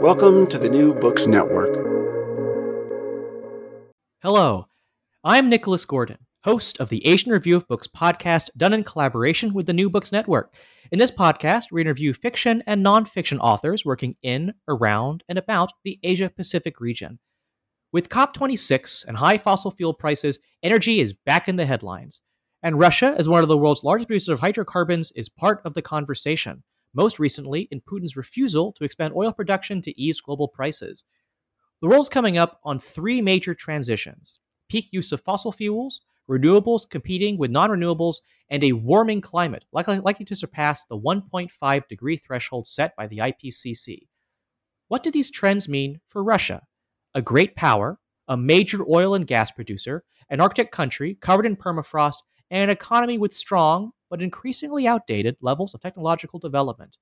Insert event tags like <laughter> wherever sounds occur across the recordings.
Welcome to the New Books Network. Hello, I'm Nicholas Gordon, host of the Asian Review of Books podcast done in collaboration with the New Books Network. In this podcast, we interview fiction and nonfiction authors working in, around, and about the Asia Pacific region. With COP26 and high fossil fuel prices, energy is back in the headlines. And Russia, as one of the world's largest producers of hydrocarbons, is part of the conversation, most recently in Putin's refusal to expand oil production to ease global prices. The world's coming up on three major transitions peak use of fossil fuels, renewables competing with non renewables, and a warming climate, likely, likely to surpass the 1.5 degree threshold set by the IPCC. What do these trends mean for Russia? a great power, a major oil and gas producer, an Arctic country covered in permafrost, and an economy with strong but increasingly outdated levels of technological development.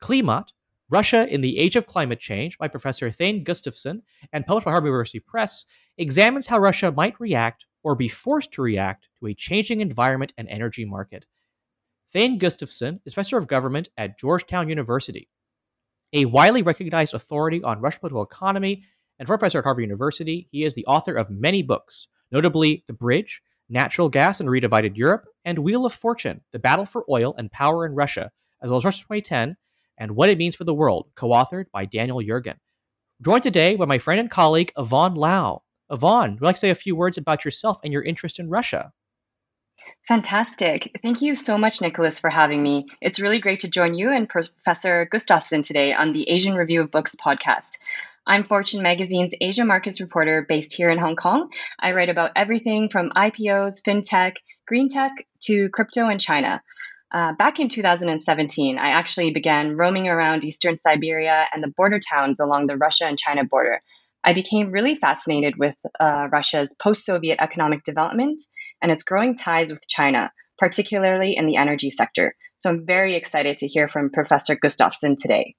Klimat, Russia in the Age of Climate Change by Professor Thane Gustafson and published by Harvard University Press examines how Russia might react or be forced to react to a changing environment and energy market. Thane Gustafson is professor of government at Georgetown University, a widely recognized authority on Russian political economy and professor at Harvard University. He is the author of many books, notably The Bridge, Natural Gas and Redivided Europe, and Wheel of Fortune, The Battle for Oil and Power in Russia, as well as Russia 2010 and What It Means for the World, co authored by Daniel Yergin. Joined today by my friend and colleague, Yvonne Lau. Yvonne, would you like to say a few words about yourself and your interest in Russia? Fantastic. Thank you so much, Nicholas, for having me. It's really great to join you and Professor Gustafson today on the Asian Review of Books podcast. I'm Fortune Magazine's Asia Markets reporter based here in Hong Kong. I write about everything from IPOs, fintech, green tech to crypto and China. Uh, back in 2017, I actually began roaming around eastern Siberia and the border towns along the Russia and China border. I became really fascinated with uh, Russia's post Soviet economic development and its growing ties with China, particularly in the energy sector. So I'm very excited to hear from Professor Gustafson today.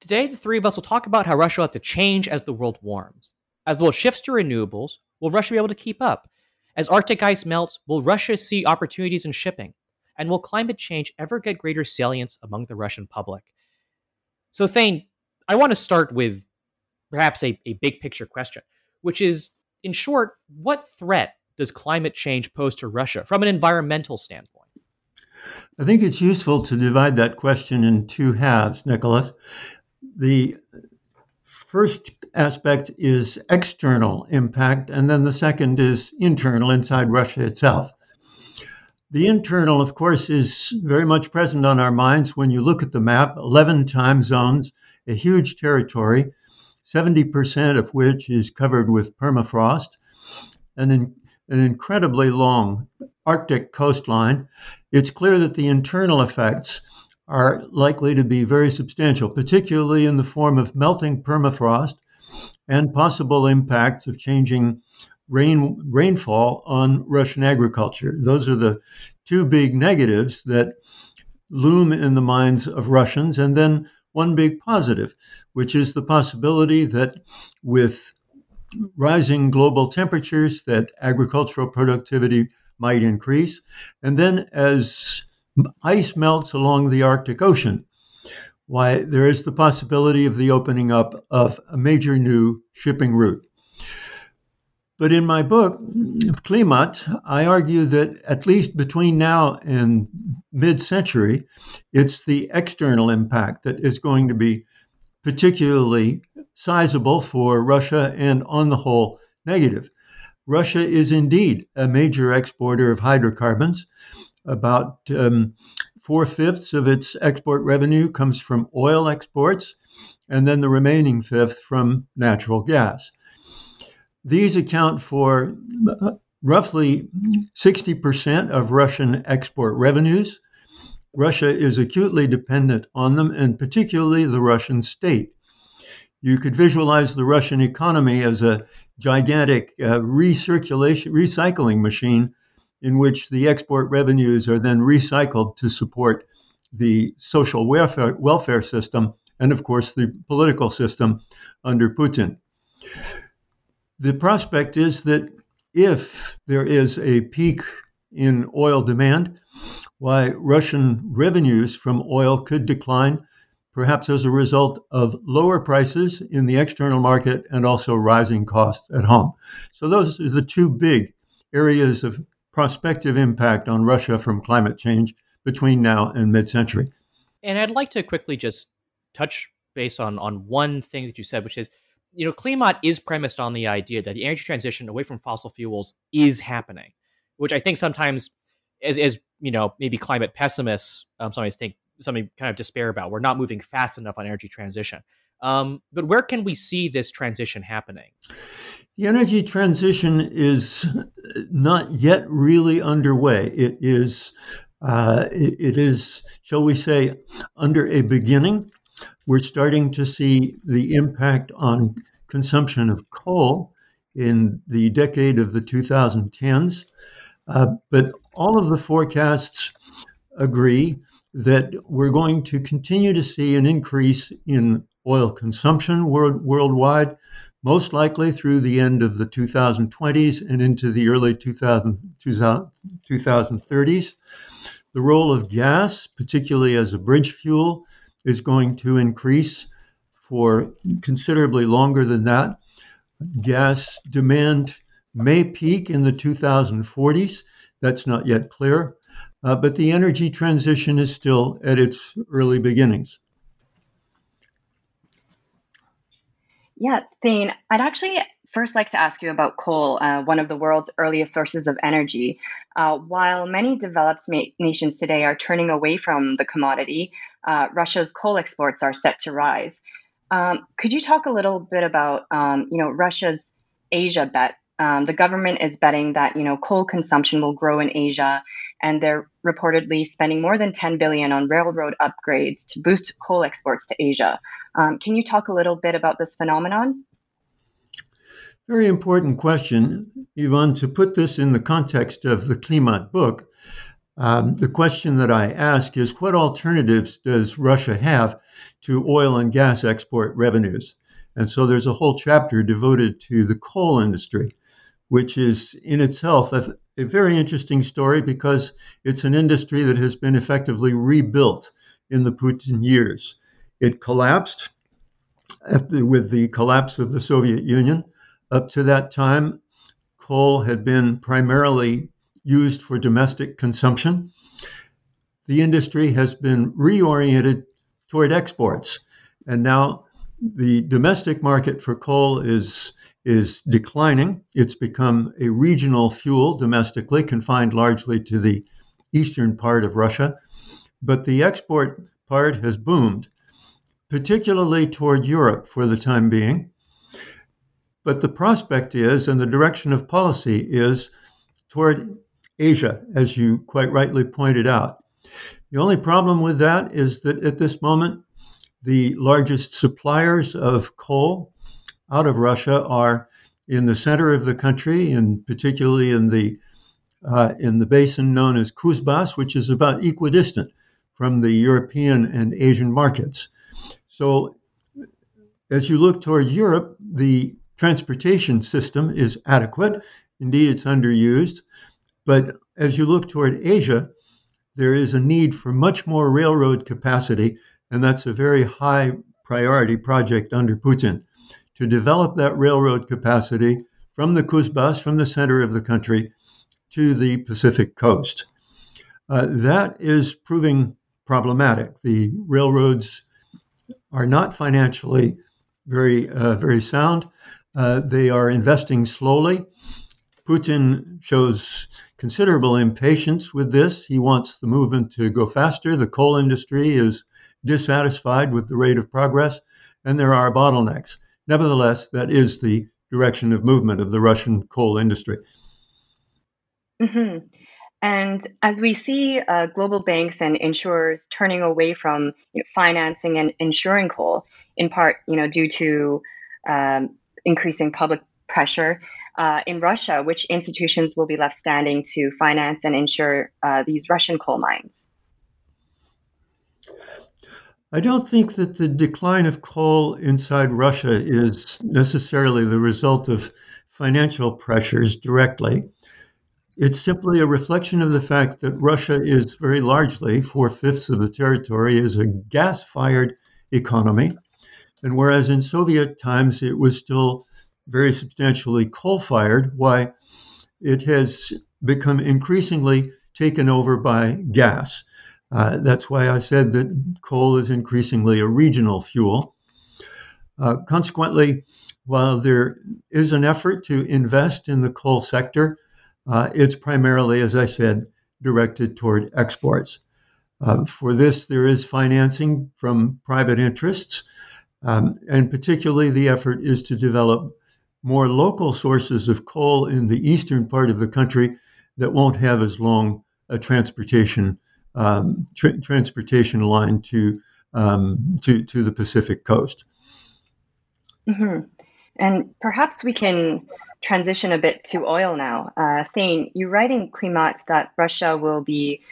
Today, the three of us will talk about how Russia will have to change as the world warms. As the world shifts to renewables, will Russia be able to keep up? As Arctic ice melts, will Russia see opportunities in shipping? And will climate change ever get greater salience among the Russian public? So, Thane, I want to start with perhaps a, a big picture question, which is in short, what threat does climate change pose to Russia from an environmental standpoint? I think it's useful to divide that question in two halves, Nicholas. The first aspect is external impact, and then the second is internal inside Russia itself. The internal, of course, is very much present on our minds when you look at the map 11 time zones, a huge territory, 70% of which is covered with permafrost, and an incredibly long Arctic coastline. It's clear that the internal effects are likely to be very substantial, particularly in the form of melting permafrost and possible impacts of changing rain rainfall on Russian agriculture. Those are the two big negatives that loom in the minds of Russians, and then one big positive, which is the possibility that with rising global temperatures that agricultural productivity might increase and then as ice melts along the Arctic Ocean. Why, there is the possibility of the opening up of a major new shipping route. But in my book, Klimat, I argue that at least between now and mid century, it's the external impact that is going to be particularly sizable for Russia and, on the whole, negative. Russia is indeed a major exporter of hydrocarbons. About um, four fifths of its export revenue comes from oil exports, and then the remaining fifth from natural gas. These account for uh, roughly 60% of Russian export revenues. Russia is acutely dependent on them, and particularly the Russian state. You could visualize the Russian economy as a gigantic uh, recirculation, recycling machine in which the export revenues are then recycled to support the social welfare, welfare system and, of course, the political system under Putin. The prospect is that if there is a peak in oil demand, why Russian revenues from oil could decline, perhaps as a result of lower prices in the external market and also rising costs at home. So, those are the two big areas of prospective impact on Russia from climate change between now and mid century. And I'd like to quickly just touch base on, on one thing that you said, which is you know, Klimat is premised on the idea that the energy transition away from fossil fuels is happening, which I think sometimes, as, as you know, maybe climate pessimists um, sometimes think something kind of despair about. We're not moving fast enough on energy transition. Um, but where can we see this transition happening? The energy transition is not yet really underway. It is, uh, it, it is, shall we say, under a beginning we're starting to see the impact on consumption of coal in the decade of the 2010s. Uh, but all of the forecasts agree that we're going to continue to see an increase in oil consumption world, worldwide, most likely through the end of the 2020s and into the early 2000, 2030s. The role of gas, particularly as a bridge fuel, is going to increase for considerably longer than that. Gas demand may peak in the 2040s. That's not yet clear. Uh, but the energy transition is still at its early beginnings. Yeah, Thane, I'd actually first like to ask you about coal, uh, one of the world's earliest sources of energy. Uh, while many developed ma- nations today are turning away from the commodity, uh, Russia's coal exports are set to rise. Um, could you talk a little bit about, um, you know, Russia's Asia bet? Um, the government is betting that you know coal consumption will grow in Asia, and they're reportedly spending more than 10 billion on railroad upgrades to boost coal exports to Asia. Um, can you talk a little bit about this phenomenon? Very important question, Yvonne. To put this in the context of the Klimat book, um, the question that I ask is what alternatives does Russia have to oil and gas export revenues? And so there's a whole chapter devoted to the coal industry, which is in itself a, a very interesting story because it's an industry that has been effectively rebuilt in the Putin years. It collapsed the, with the collapse of the Soviet Union. Up to that time, coal had been primarily used for domestic consumption. The industry has been reoriented toward exports, and now the domestic market for coal is is declining. It's become a regional fuel domestically, confined largely to the eastern part of Russia. But the export part has boomed, particularly toward Europe for the time being. But the prospect is, and the direction of policy is toward Asia, as you quite rightly pointed out. The only problem with that is that at this moment, the largest suppliers of coal out of Russia are in the center of the country, and particularly in the uh, in the basin known as Kuzbass, which is about equidistant from the European and Asian markets. So, as you look toward Europe, the transportation system is adequate. Indeed, it's underused. But as you look toward Asia, there is a need for much more railroad capacity, and that's a very high priority project under Putin to develop that railroad capacity from the Kuzbass, from the center of the country, to the Pacific coast. Uh, that is proving problematic. The railroads are not financially very, uh, very sound. Uh, they are investing slowly. Putin shows considerable impatience with this. He wants the movement to go faster. The coal industry is dissatisfied with the rate of progress, and there are bottlenecks. Nevertheless, that is the direction of movement of the Russian coal industry. Mm-hmm. And as we see uh, global banks and insurers turning away from you know, financing and insuring coal, in part, you know, due to um, increasing public pressure uh, in Russia, which institutions will be left standing to finance and insure uh, these Russian coal mines? I don't think that the decline of coal inside Russia is necessarily the result of financial pressures directly. It's simply a reflection of the fact that Russia is very largely, four fifths of the territory, is a gas fired economy. And whereas in Soviet times it was still very substantially coal fired, why it has become increasingly taken over by gas. Uh, that's why I said that coal is increasingly a regional fuel. Uh, consequently, while there is an effort to invest in the coal sector, uh, it's primarily, as I said, directed toward exports. Uh, for this, there is financing from private interests, um, and particularly the effort is to develop more local sources of coal in the eastern part of the country that won't have as long a transportation um, tra- transportation line to um, to to the Pacific coast. Mm-hmm. And perhaps we can transition a bit to oil now. Uh, Thane, you write in Klimat that Russia will be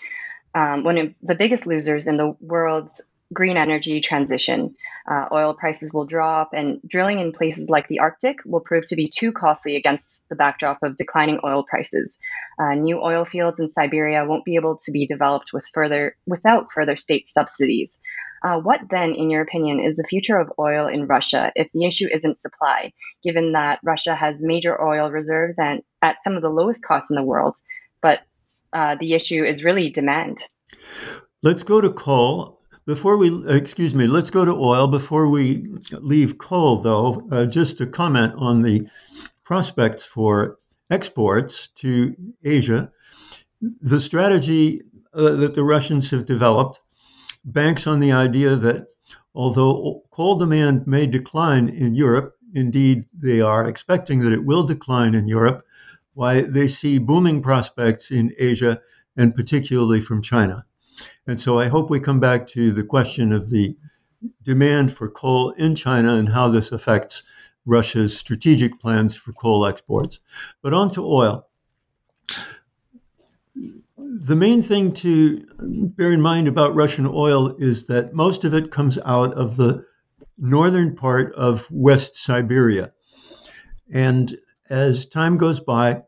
um, one of the biggest losers in the world's green energy transition. Uh, oil prices will drop, and drilling in places like the Arctic will prove to be too costly against the backdrop of declining oil prices. Uh, new oil fields in Siberia won't be able to be developed with further without further state subsidies. Uh, what then, in your opinion, is the future of oil in Russia if the issue isn't supply, given that Russia has major oil reserves and at some of the lowest costs in the world, but uh, the issue is really demand? Let's go to coal. Before we, excuse me, let's go to oil. Before we leave coal, though, uh, just to comment on the prospects for exports to Asia. The strategy uh, that the Russians have developed banks on the idea that although coal demand may decline in Europe, indeed they are expecting that it will decline in Europe, why they see booming prospects in Asia and particularly from China. And so I hope we come back to the question of the demand for coal in China and how this affects Russia's strategic plans for coal exports. But on to oil the main thing to bear in mind about Russian oil is that most of it comes out of the northern part of West Siberia. And as time goes by,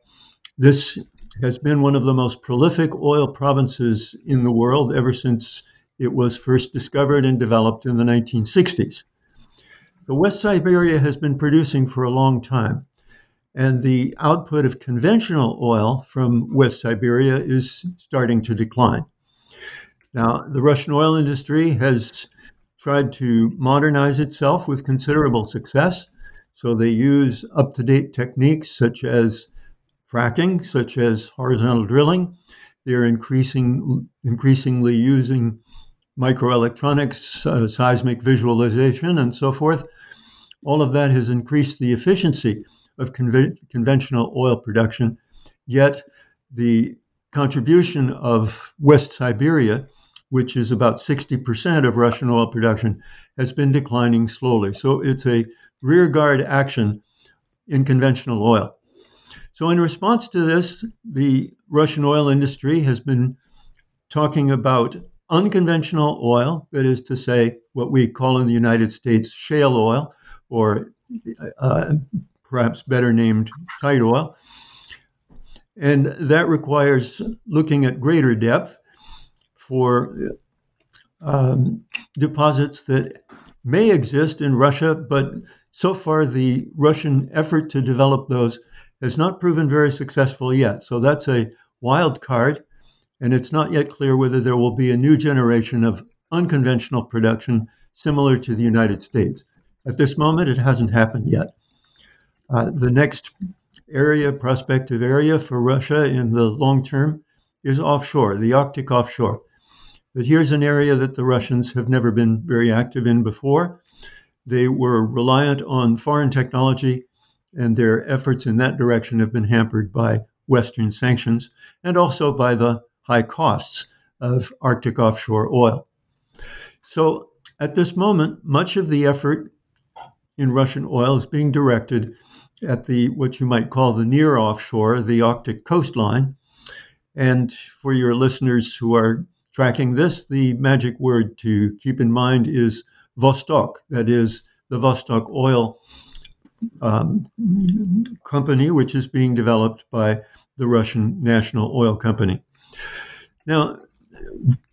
this has been one of the most prolific oil provinces in the world ever since it was first discovered and developed in the 1960s. The West Siberia has been producing for a long time and the output of conventional oil from West Siberia is starting to decline. Now, the Russian oil industry has tried to modernize itself with considerable success. So they use up to date techniques such as fracking, such as horizontal drilling. They're increasing, increasingly using microelectronics, uh, seismic visualization, and so forth. All of that has increased the efficiency of conven- conventional oil production, yet the contribution of West Siberia, which is about 60% of Russian oil production, has been declining slowly. So it's a rearguard action in conventional oil. So, in response to this, the Russian oil industry has been talking about unconventional oil, that is to say, what we call in the United States shale oil, or uh, perhaps better named tight oil. And that requires looking at greater depth for um, deposits that may exist in Russia, but so far the Russian effort to develop those has not proven very successful yet. So that's a wild card, and it's not yet clear whether there will be a new generation of unconventional production similar to the United States. At this moment, it hasn't happened yet. Uh, the next area, prospective area for Russia in the long term, is offshore, the Arctic offshore. But here's an area that the Russians have never been very active in before. They were reliant on foreign technology, and their efforts in that direction have been hampered by Western sanctions and also by the high costs of Arctic offshore oil. So at this moment, much of the effort in Russian oil is being directed at the what you might call the near offshore, the Arctic coastline. And for your listeners who are tracking this, the magic word to keep in mind is Vostok, that is the Vostok oil um, company, which is being developed by the Russian National Oil Company. Now,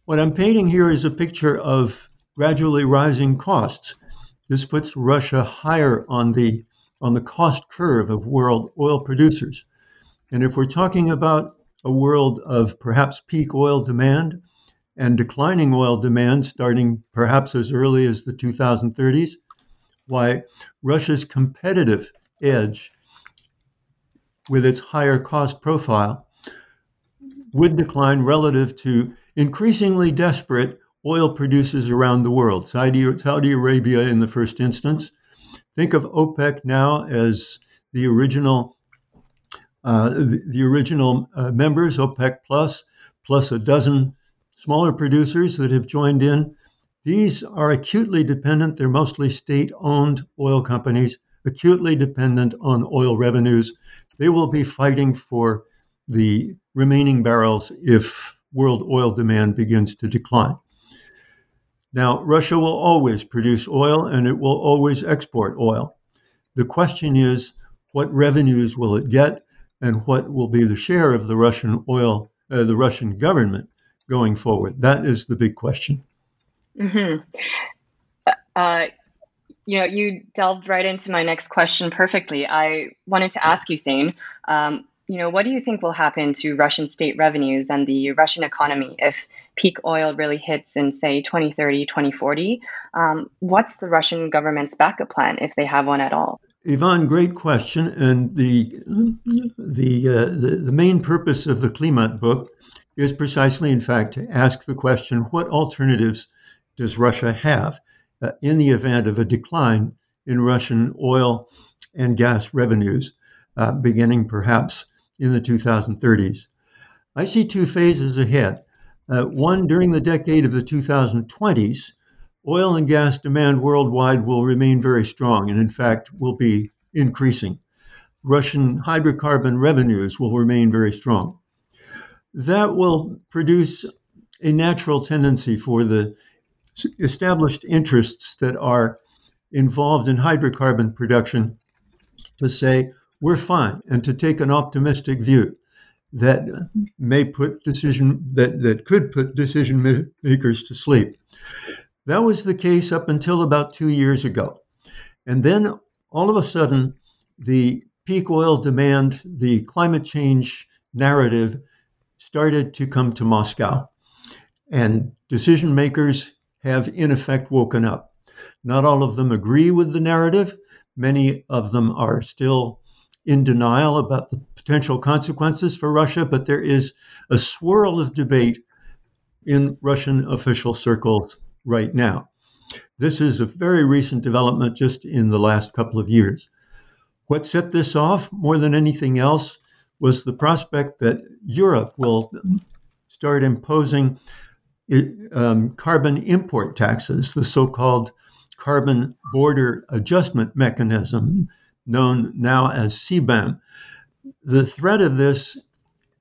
what I'm painting here is a picture of gradually rising costs. This puts Russia higher on the on the cost curve of world oil producers. And if we're talking about a world of perhaps peak oil demand, and declining oil demand starting perhaps as early as the 2030s, why Russia's competitive edge with its higher cost profile would decline relative to increasingly desperate oil producers around the world. Saudi, Saudi Arabia, in the first instance. Think of OPEC now as the original, uh, the, the, original uh, members, OPEC plus, plus a dozen smaller producers that have joined in. These are acutely dependent, they're mostly state owned oil companies, acutely dependent on oil revenues. They will be fighting for the remaining barrels if world oil demand begins to decline. Now, Russia will always produce oil and it will always export oil. The question is, what revenues will it get and what will be the share of the Russian oil, uh, the Russian government going forward? That is the big question. Mm-hmm. Uh, you know, you delved right into my next question perfectly. I wanted to ask you, Thane, um, you know, what do you think will happen to Russian state revenues and the Russian economy if peak oil really hits in, say, 2030, 2040? Um, what's the Russian government's backup plan if they have one at all? Yvonne, great question. And the, the, uh, the, the main purpose of the Klimat book is precisely, in fact, to ask the question what alternatives does Russia have uh, in the event of a decline in Russian oil and gas revenues, uh, beginning perhaps in the 2030s? I see two phases ahead. Uh, one, during the decade of the 2020s, oil and gas demand worldwide will remain very strong and, in fact, will be increasing. Russian hydrocarbon revenues will remain very strong that will produce a natural tendency for the established interests that are involved in hydrocarbon production to say, we're fine, and to take an optimistic view that may put decision that, that could put decision makers to sleep. That was the case up until about two years ago. And then all of a sudden, the peak oil demand, the climate change narrative started to come to Moscow. And decision makers have, in effect, woken up. Not all of them agree with the narrative. Many of them are still in denial about the potential consequences for Russia, but there is a swirl of debate in Russian official circles right now. This is a very recent development just in the last couple of years. What set this off more than anything else was the prospect that Europe will start imposing um, carbon import taxes, the so called carbon border adjustment mechanism, known now as CBAM. The threat of this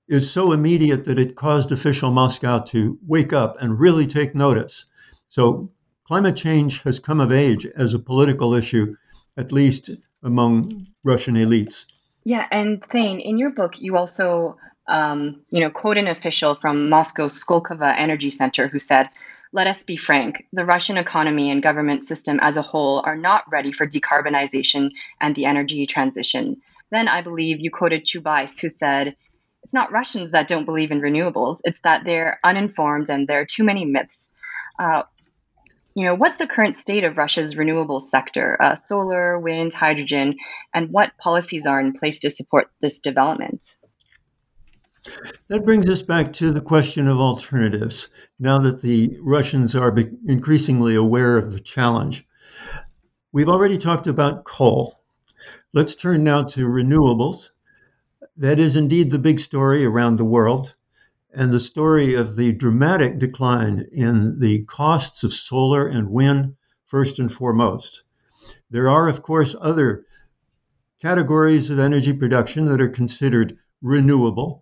is so immediate that it caused official Moscow to wake up and really take notice. So, climate change has come of age as a political issue, at least among Russian elites. Yeah, and Thane, in your book, you also, um, you know, quote an official from Moscow's Skolkovo Energy Center who said, "Let us be frank: the Russian economy and government system as a whole are not ready for decarbonization and the energy transition. Then I believe you quoted Chubais, who said, It's not Russians that don't believe in renewables, it's that they're uninformed and there are too many myths. Uh, you know, what's the current state of Russia's renewable sector, uh, solar, wind, hydrogen, and what policies are in place to support this development? That brings us back to the question of alternatives. Now that the Russians are increasingly aware of the challenge, we've already talked about coal. Let's turn now to renewables. That is indeed the big story around the world and the story of the dramatic decline in the costs of solar and wind, first and foremost. There are, of course, other categories of energy production that are considered renewable.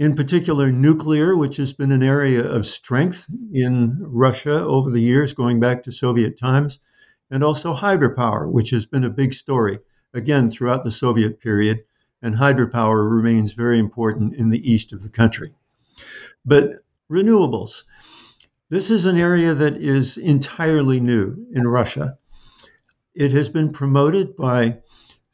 In particular, nuclear, which has been an area of strength in Russia over the years, going back to Soviet times, and also hydropower, which has been a big story, again, throughout the Soviet period. And hydropower remains very important in the east of the country. But renewables, this is an area that is entirely new in Russia. It has been promoted by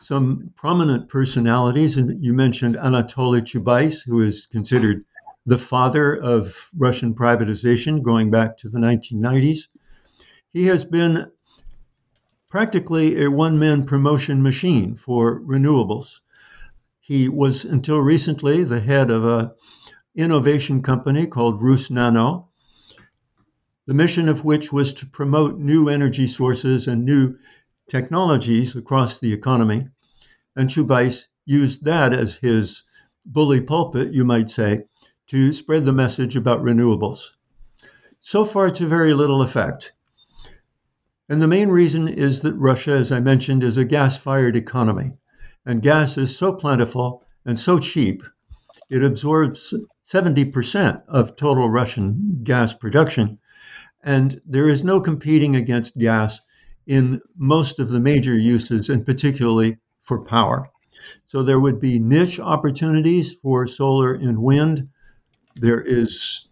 some prominent personalities, and you mentioned Anatoly Chubais, who is considered the father of Russian privatization going back to the 1990s. He has been practically a one man promotion machine for renewables. He was until recently the head of a innovation company called Rusnano, the mission of which was to promote new energy sources and new technologies across the economy. And Chubais used that as his bully pulpit, you might say, to spread the message about renewables. So far, to very little effect. And the main reason is that Russia, as I mentioned, is a gas fired economy. And gas is so plentiful and so cheap, it absorbs 70% of total Russian gas production. And there is no competing against gas in most of the major uses, and particularly for power. So there would be niche opportunities for solar and wind. There is,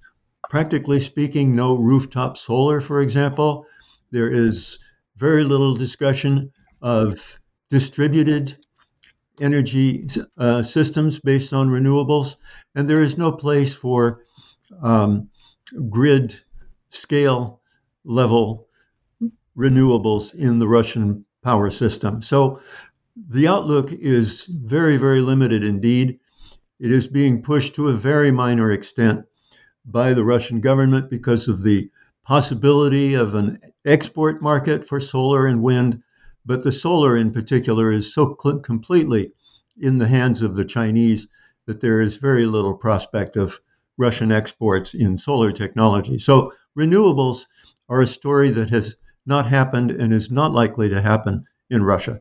practically speaking, no rooftop solar, for example. There is very little discussion of distributed energy uh, systems based on renewables, and there is no place for um, grid scale level renewables in the Russian power system. So the outlook is very, very limited indeed. It is being pushed to a very minor extent by the Russian government because of the possibility of an export market for solar and wind but the solar, in particular, is so cl- completely in the hands of the Chinese that there is very little prospect of Russian exports in solar technology. So, renewables are a story that has not happened and is not likely to happen in Russia.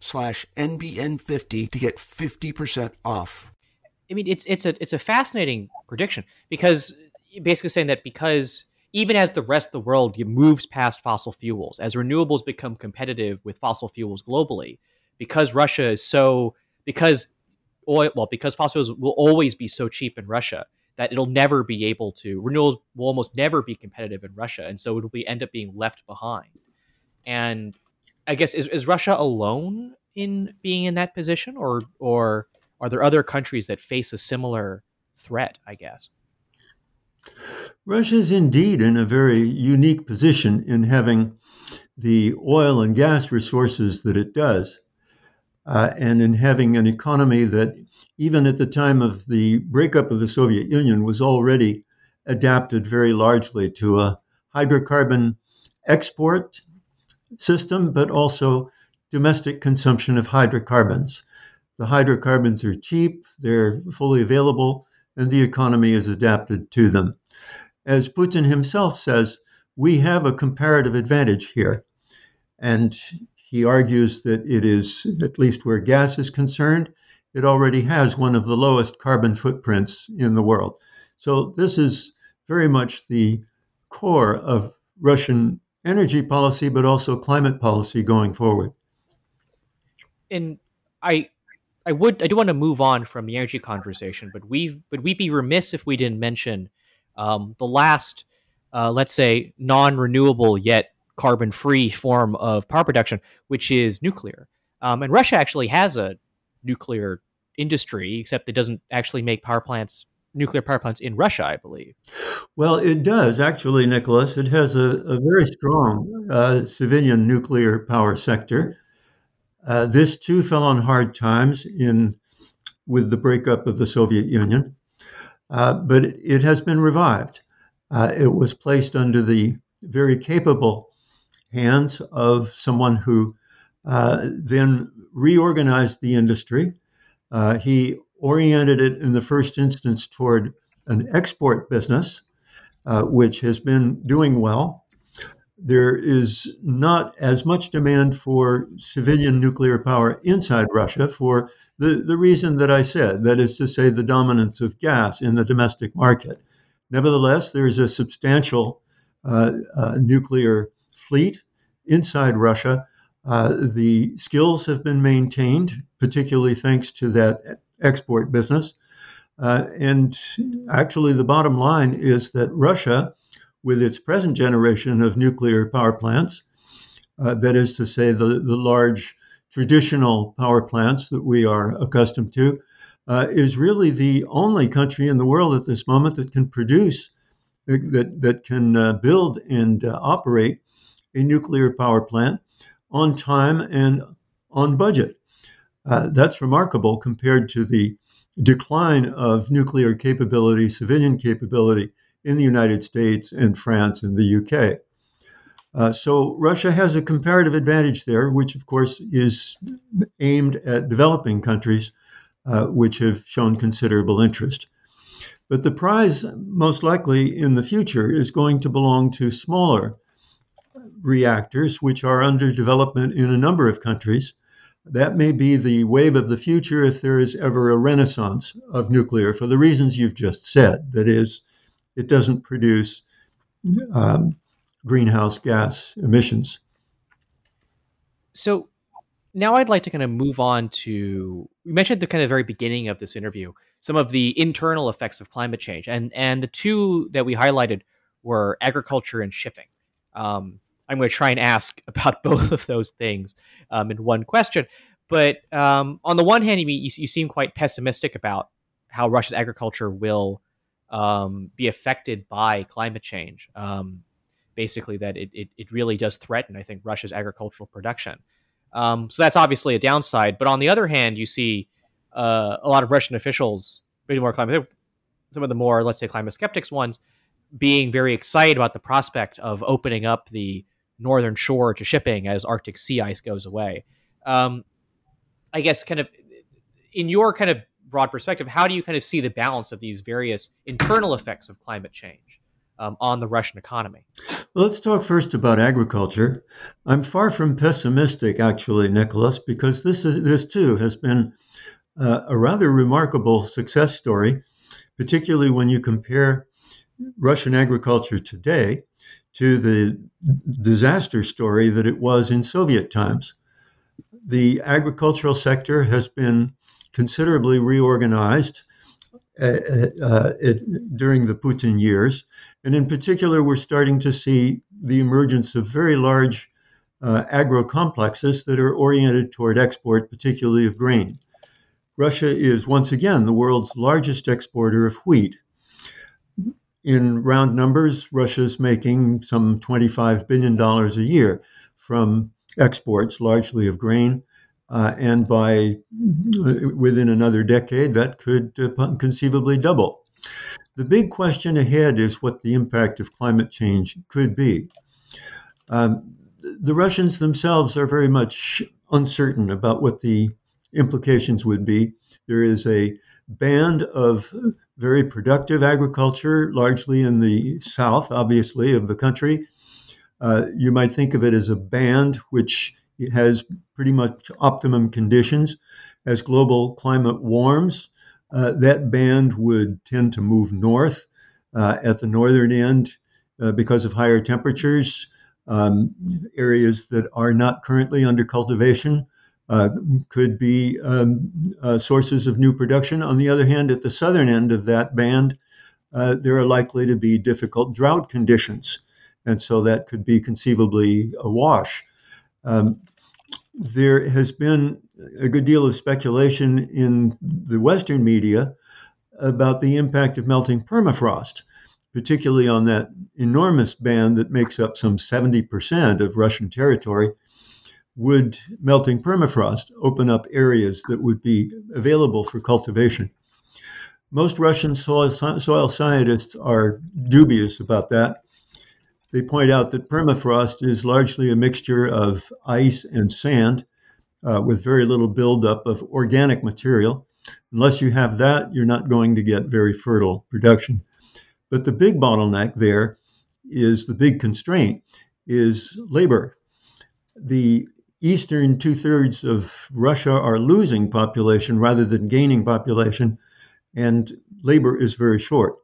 slash NBN50 to get 50% off. I mean, it's it's a it's a fascinating prediction because basically saying that because even as the rest of the world moves past fossil fuels, as renewables become competitive with fossil fuels globally, because Russia is so because oil well because fossil fuels will always be so cheap in Russia that it'll never be able to renewables will almost never be competitive in Russia, and so it'll be end up being left behind. And I guess is, is Russia alone in being in that position, or or are there other countries that face a similar threat? I guess. Russia is indeed in a very unique position in having the oil and gas resources that it does. uh, and in having an economy that, even at the time of the breakup of the Soviet Union, was already adapted very largely to a hydrocarbon export system, but also domestic consumption of hydrocarbons. The hydrocarbons are cheap, they're fully available, and the economy is adapted to them. As Putin himself says, we have a comparative advantage here. And he argues that it is, at least where gas is concerned, it already has one of the lowest carbon footprints in the world. So this is very much the core of Russian energy policy, but also climate policy going forward. And I, I would, I do want to move on from the energy conversation, but we, would we'd be remiss if we didn't mention um, the last, uh, let's say, non-renewable yet carbon-free form of power production, which is nuclear. Um, and Russia actually has a nuclear industry, except it doesn't actually make power plants nuclear power plants in Russia, I believe. Well, it does actually, Nicholas. It has a, a very strong uh, civilian nuclear power sector. Uh, this too fell on hard times in with the breakup of the Soviet Union, uh, but it, it, has been revived. Uh, it was placed under the very capable hands of someone who uh, then reorganized the industry. Uh, he oriented it in the first instance toward an export business, uh, which has been doing well. There is not as much demand for civilian nuclear power inside Russia for the, the reason that I said, that is to say, the dominance of gas in the domestic market. Nevertheless, there is a substantial uh, uh, nuclear fleet inside Russia. Uh, the skills have been maintained, particularly thanks to that export business. Uh, and actually, the bottom line is that Russia, with its present generation of nuclear power plants, uh, that is to say, the, the large traditional power plants that we are accustomed to, uh, is really the only country in the world at this moment that can produce, that, that can uh, build and uh, operate a nuclear power plant on time and on budget. Uh, that's remarkable compared to the decline of nuclear capability, civilian capability in the United States and France and the UK. Uh, so Russia has a comparative advantage there, which of course is aimed at developing countries, uh, which have shown considerable interest. But the prize, most likely in the future, is going to belong to smaller reactors, which are under development in a number of countries that may be the wave of the future if there is ever a renaissance of nuclear for the reasons you've just said. That is, it doesn't produce um, greenhouse gas emissions. So now I'd like to kind of move on to we mentioned the kind of very beginning of this interview some of the internal effects of climate change, and and the two that we highlighted were agriculture and shipping. Um, I'm going to try and ask <laughs> about both of those things um, in one question. But um, on the one hand, you, you, you, seem quite pessimistic about how Russia's agriculture will um, be affected by climate change. Um, basically, that it, it, it, really does threaten, I think, Russia's agricultural production. Um, so that's obviously a downside. But on the other hand, you see uh, a lot of Russian officials, maybe more climate, some of the more, let's say, climate skeptics ones, being very excited about the prospect of opening up the northern shore to shipping as Arctic sea ice goes away. Um, I guess, kind of in your kind of broad perspective, how do you kind of see the balance of these various internal effects of climate change um, on the Russian economy? Well, let's talk first about agriculture. I'm far from pessimistic, actually, Nicholas, because this is, this too has been uh, a rather remarkable success story, particularly when you compare Russian agriculture today to the disaster story that it was in Soviet times. The agricultural sector has been considerably reorganized uh, uh, it, during the Putin years. And in particular, we're starting to see the emergence of very large uh, agro complexes that are oriented toward export, particularly of grain. Russia is once again the world's largest exporter of wheat in round numbers, Russia's making some $25 billion a year from exports, largely of grain. Uh, and by within another decade, that could uh, conceivably double. The big question ahead is what the impact of climate change could be. Um, the Russians themselves are very much uncertain about what the implications would be. There is a band of very productive agriculture, largely in the south, obviously, of the country. Uh, you might think of it as a band which has pretty much optimum conditions. As global climate warms, uh, that band would tend to move north uh, at the northern end uh, because of higher temperatures. Um, areas that are not currently under cultivation uh, could be um, uh, sources of new production. On the other hand, at the southern end of that band, uh, there are likely to be difficult drought conditions. And so that could be conceivably a wash. Um, there has been a good deal of speculation in the Western media about the impact of melting permafrost, particularly on that enormous band that makes up some 70% of Russian territory would melting permafrost open up areas that would be available for cultivation? Most Russian soil, soil scientists are dubious about that. They point out that permafrost is largely a mixture of ice and sand uh, with very little buildup of organic material. Unless you have that, you're not going to get very fertile production. But the big bottleneck there is the big constraint is labor. The eastern two thirds of Russia are losing population rather than gaining population, and labor is very short.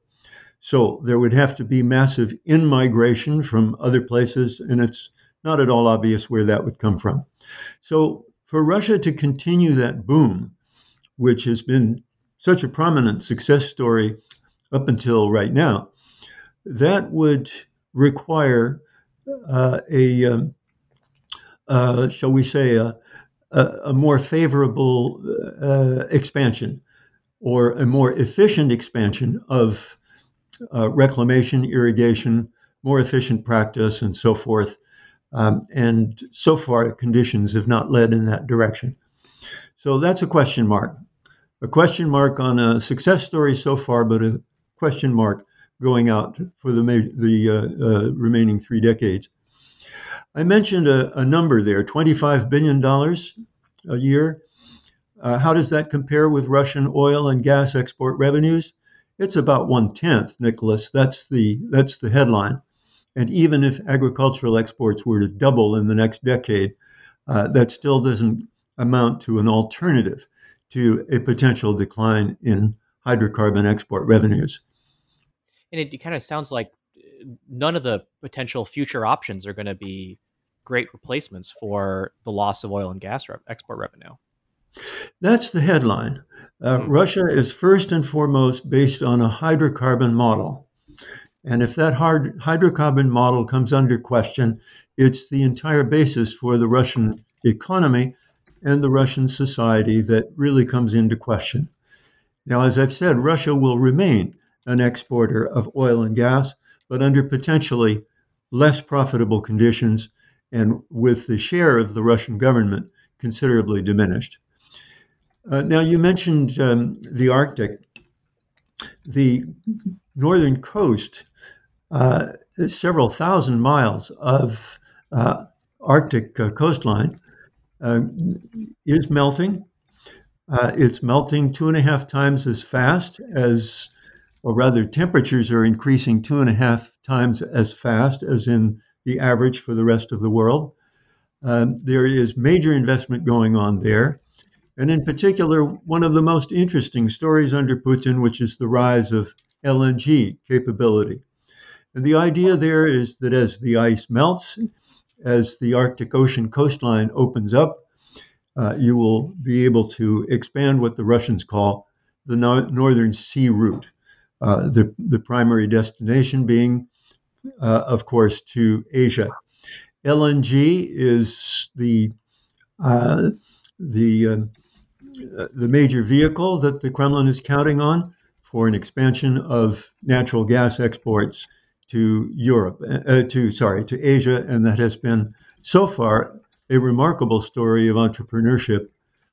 So there would have to be massive in migration from other places, and it's not at all obvious where that would come from. So for Russia to continue that boom, which has been such a prominent success story up until right now, that would require uh, a um, uh, shall we say, a, a, more favorable uh, expansion or a more efficient expansion of uh, reclamation, irrigation, more efficient practice, and so forth. Um, and so far, conditions have not led in that direction. So that's a question mark. A question mark on a success story so far, but a question mark going out for the, the uh, uh, remaining three decades. I mentioned a, a number there $25 billion a year. Uh, how does that compare with Russian oil and gas export revenues? It's about one tenth, Nicholas. That's the that's the headline. And even if agricultural exports were to double in the next decade, uh, that still doesn't amount to an alternative to a potential decline in hydrocarbon export revenues. And it, it kind of sounds like none of the potential future options are going to be great replacements for the loss of oil and gas re- export revenue. That's the headline. Uh, mm-hmm. Russia is first and foremost based on a hydrocarbon model. And if that hard hydrocarbon model comes under question, it's the entire basis for the Russian economy and the Russian society that really comes into question. Now, as I've said, Russia will remain an exporter of oil and gas, but under potentially less profitable conditions and with the share of the Russian government considerably diminished. Uh, now, you mentioned um, the Arctic. The northern coast, uh, several thousand miles of uh, Arctic uh, coastline, uh, is melting. Uh, it's melting two and a half times as fast as, or rather, temperatures are increasing two and a half times as fast as in the average for the rest of the world. Um, there is major investment going on there. And in particular, one of the most interesting stories under Putin, which is the rise of LNG capability. And the idea there is that as the ice melts, as the Arctic Ocean coastline opens up, uh, you will be able to expand what the Russians call the no- Northern Sea Route, uh, the, the primary destination being of course, to Asia. LNG is the uh, the uh, the major vehicle that the Kremlin is counting on for an expansion of natural gas exports to Europe, uh, to sorry, to Asia, and that has been so far a remarkable story of entrepreneurship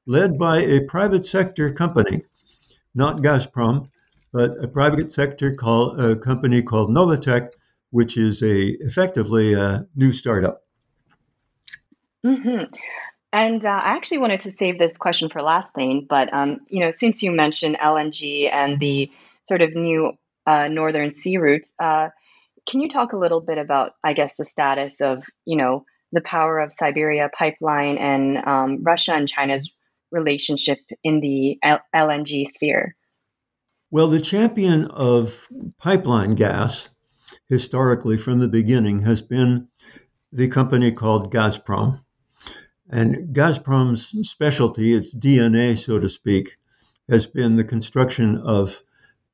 led by a private sector company, not Gazprom, but a private sector call, a company called Novatek, which is a effectively a new startup. Mm-hmm. And uh, I actually wanted to save this question for last thing, but um, you know, since you mentioned LNG and the sort of new uh, northern sea routes, uh, can you talk a little bit about, I guess, the status of you know the power of Siberia pipeline and um, Russia and China's relationship in the L- LNG sphere? Well, the champion of pipeline gas, historically from the beginning, has been the company called Gazprom. And Gazprom's specialty, its DNA, so to speak, has been the construction of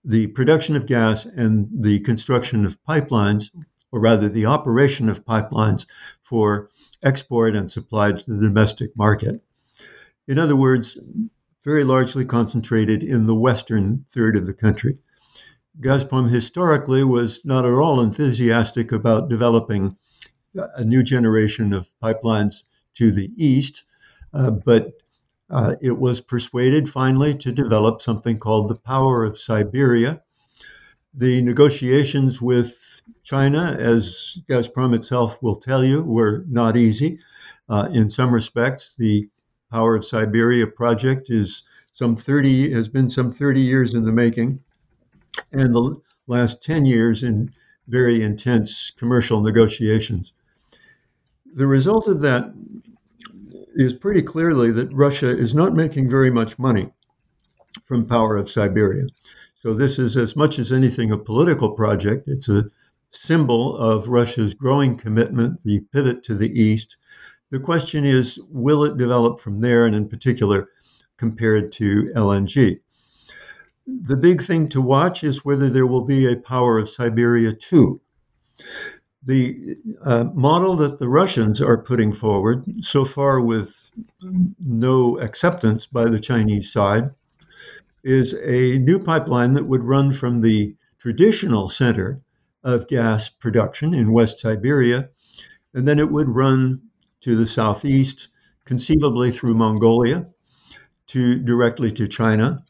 the production of gas and the construction of pipelines, or rather the operation of pipelines for export and supply to the domestic market. In other words, very largely concentrated in the western third of the country. Gazprom historically was not at all enthusiastic about developing a new generation of pipelines to the east, uh, but uh, it was persuaded finally to develop something called the Power of Siberia. The negotiations with China, as Gazprom itself will tell you, were not easy. Uh, in some respects, the Power of Siberia project is some 30 has been some 30 years in the making, and the last 10 years in very intense commercial negotiations. The result of that is pretty clearly that Russia is not making very much money from Power of Siberia. So this is as much as anything a political project. It's a symbol of Russia's growing commitment, the pivot to the east. The question is, will it develop from there, and in particular, compared to LNG? The big thing to watch is whether there will be a Power of Siberia 2. The uh, model that the Russians are putting forward, so far with no acceptance by the Chinese side, is a new pipeline that would run from the traditional center of gas production in West Siberia, and then it would run to the southeast, conceivably through Mongolia, to directly to China,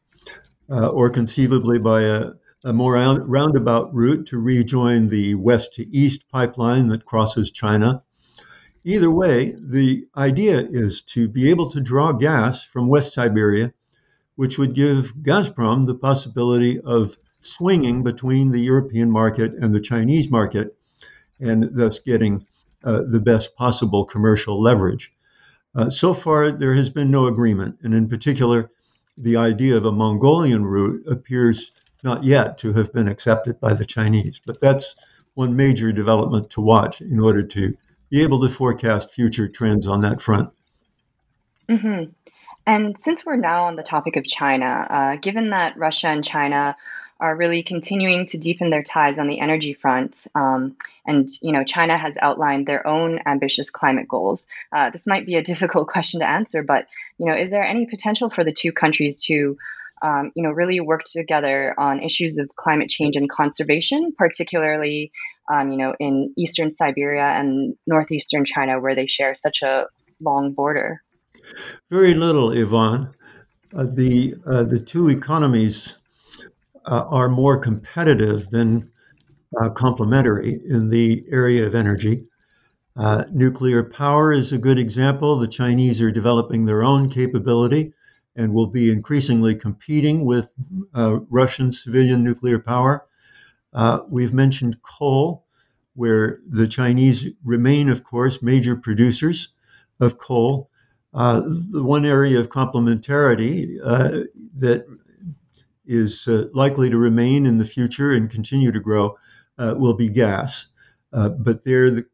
uh, or conceivably by a, a more roundabout route to rejoin the west to east pipeline that crosses China. Either way, the idea is to be able to draw gas from West Siberia, which would give Gazprom the possibility of swinging between the European market and the Chinese market, and thus getting uh, the best possible commercial leverage. Uh, so far, there has been no agreement, and in particular, the idea of a Mongolian route appears not yet to have been accepted by the Chinese. But that's one major development to watch in order to be able to forecast future trends on that front. Mm-hmm. And since we're now on the topic of China, uh, given that Russia and China are really continuing to deepen their ties on the energy front, um, and you know China has outlined their own ambitious climate goals. Uh, this might be a <laughs> difficult question to answer, but you know, is there any potential for the two countries to um, you know, really work together on issues of climate change and conservation, particularly, um, you know, in eastern Siberia and northeastern China, where they share such a long border? Very little, Yvonne. Uh, the uh, the two economies uh, are more competitive than uh, complementary in the area of energy. Uh, nuclear power is a good example. The Chinese are developing their own capability and will be increasingly competing with uh, Russian civilian nuclear power. Uh, we've mentioned coal, where the Chinese remain, of course, major producers of coal. Uh, the one area of complementarity uh, that is uh, likely to remain in the future and continue to grow uh, will be gas. but there, the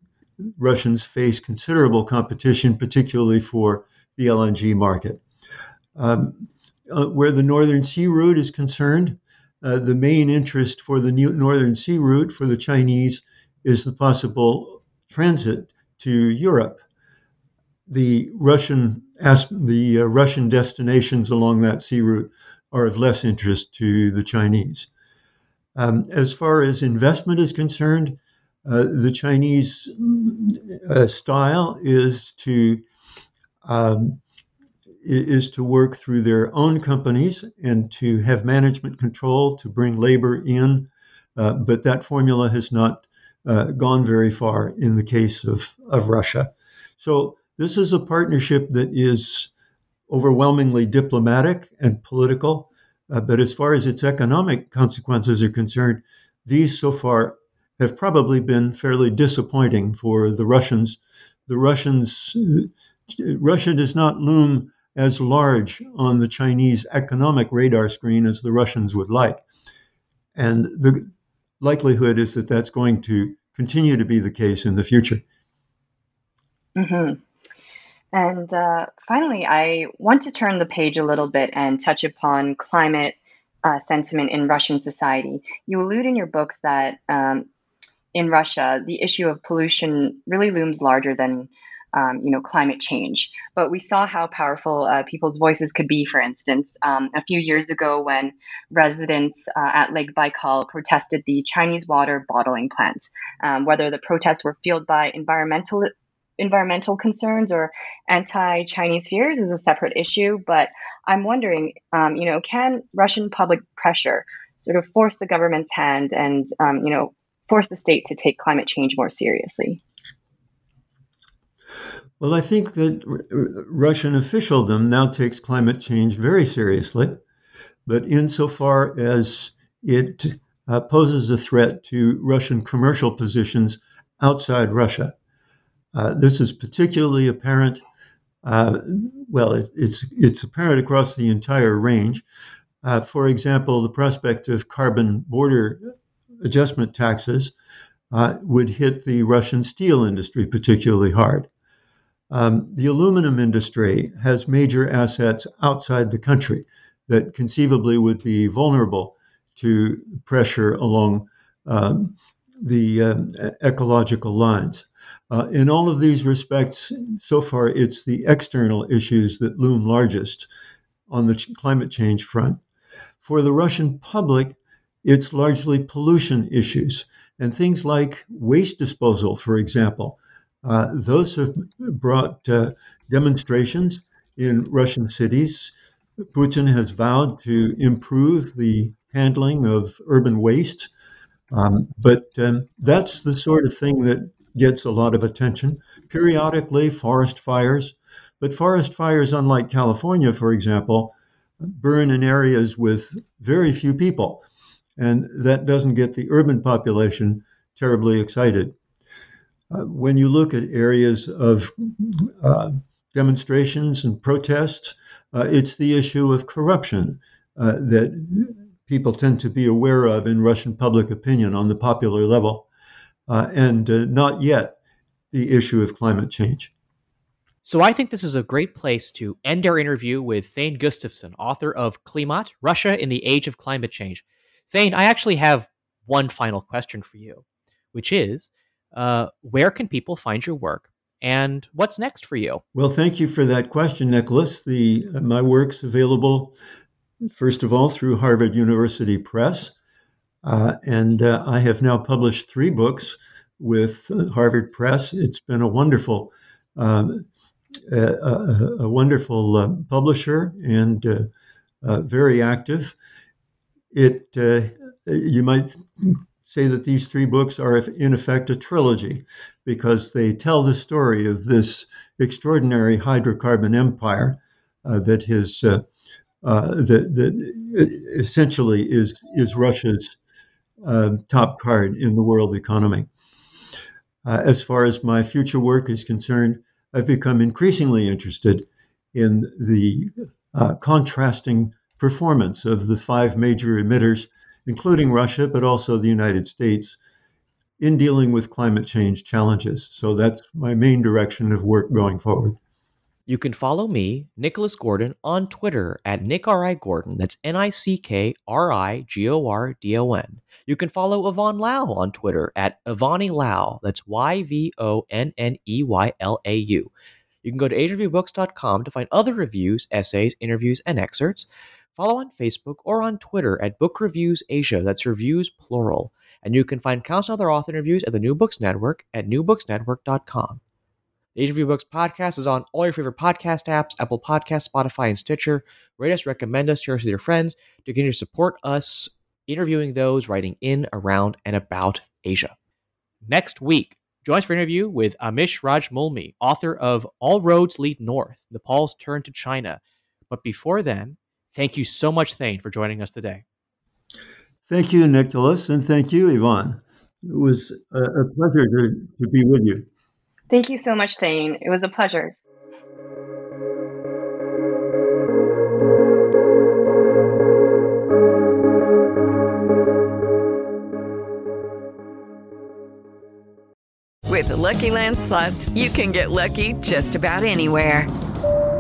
Russians face considerable competition, particularly for the LNG market. Um, uh, where the Northern Sea Route is concerned, uh, the main interest for the Northern Sea Route for the Chinese is the possible transit to Europe. The Russian the uh, Russian destinations along that sea route are of less interest to the Chinese. Um, as far as investment is concerned, uh, the Chinese uh, style is to um, is to work through their own companies and to have management control to bring labor in. Uh, but that formula has not uh, gone very far in the case of, of Russia. So this is a partnership that is overwhelmingly diplomatic and political. Uh, but as far as its economic consequences are concerned, these so far have probably been fairly disappointing for the Russians. The Russians, Russia does not loom as large on the Chinese economic radar screen as the Russians would like. And the likelihood is that that's going to continue to be the case in the future. Mm-hmm. And uh, finally, I want to turn the page a little bit and touch upon climate uh, sentiment in Russian society. You allude in your book that um, in Russia, the issue of pollution really looms larger than um, you know climate change. But we saw how powerful uh, people's voices could be. For instance, um, a few years ago, when residents uh, at Lake Baikal protested the Chinese water bottling plant, um, whether the protests were fueled by environmental environmental concerns or anti-Chinese fears is a separate issue. But I'm wondering, um, you know, can Russian public pressure sort of force the government's hand and um, you know force the state to take climate change more seriously? Well, I think that Russian officialdom now takes climate change very seriously, but insofar as it uh, poses a threat to Russian commercial positions outside Russia. Uh, this is particularly apparent. Uh, well, it, it's it's apparent across the entire range. Uh, for example, the prospect of carbon border adjustment taxes uh, would hit the Russian steel industry particularly hard. Um, the aluminum industry has major assets outside the country that conceivably would be vulnerable to pressure along um, the um, ecological lines. Uh, in all of these respects, so far, it's the external issues that loom largest on the climate change front. For the Russian public, it's largely pollution issues and things like waste disposal, for example. Uh, those have brought uh, demonstrations in Russian cities. Putin has vowed to improve the handling of urban waste. Um, but um, that's the sort of thing that gets a lot of attention. Periodically, forest fires. But forest fires, unlike California, for example, burn in areas with very few people and that doesn't get the urban population terribly excited. Uh, when you look at areas of uh, demonstrations and protests, uh, it's the issue of corruption uh, that people tend to be aware of in Russian public opinion on the popular level, and uh, not yet the issue of climate change. So I think this is a great place to end our interview with Thane Gustafson, author of Klimat, Russia in the Age of Climate Change. Thane, I actually have one final question for you, which is uh, where can people find your work and what's next for you? Well, thank you for that question, Nicholas. The uh, my work's available first of all through Harvard University Press, uh, and uh, I have now published three books with uh, Harvard Press. It's been a wonderful, um, a, a, a, wonderful uh, publisher and very active it uh, you might say that these three books are in effect a trilogy because they tell the story of this extraordinary hydrocarbon empire uh, that has uh, uh, that, that essentially is is Russia's uh, top card in the world economy. Uh, as far as my future work is concerned, I've become increasingly interested in the uh, contrasting performance of the five major emitters, including Russia, but also the United States, in dealing with climate change challenges. So that's my main direction of work going forward. You can follow me, Nicholas Gordon, on Twitter at Nick R.I. Gordon. That's N I C K R I G O R D O N. You can follow Yvonne Lau on Twitter at Ivani Lau. That's Y V O N N E Y L A U. You can go to asianreviewbooks.com to find other reviews, essays, interviews, and excerpts. Follow on Facebook or on Twitter at Book Reviews Asia. That's reviews plural. And you can find countless other author interviews at the New Books Network at newbooksnetwork.com. The Asian Review Books podcast is on all your favorite podcast apps Apple Podcasts, Spotify, and Stitcher. Rate us, recommend us, share us with your friends to continue to support us interviewing those writing in, around, and about Asia. Next week, join us for an interview with Amish Raj Mulmi, author of All Roads Lead North Nepal's Turn to China. But before then, thank you so much, Thane, for joining us today. Thank you, Nicholas, and thank you, Yvonne. It was a, a pleasure to, to be with you. Thank you so much, Thane. It was a pleasure. With the Lucky Land slots, you can get lucky just about anywhere.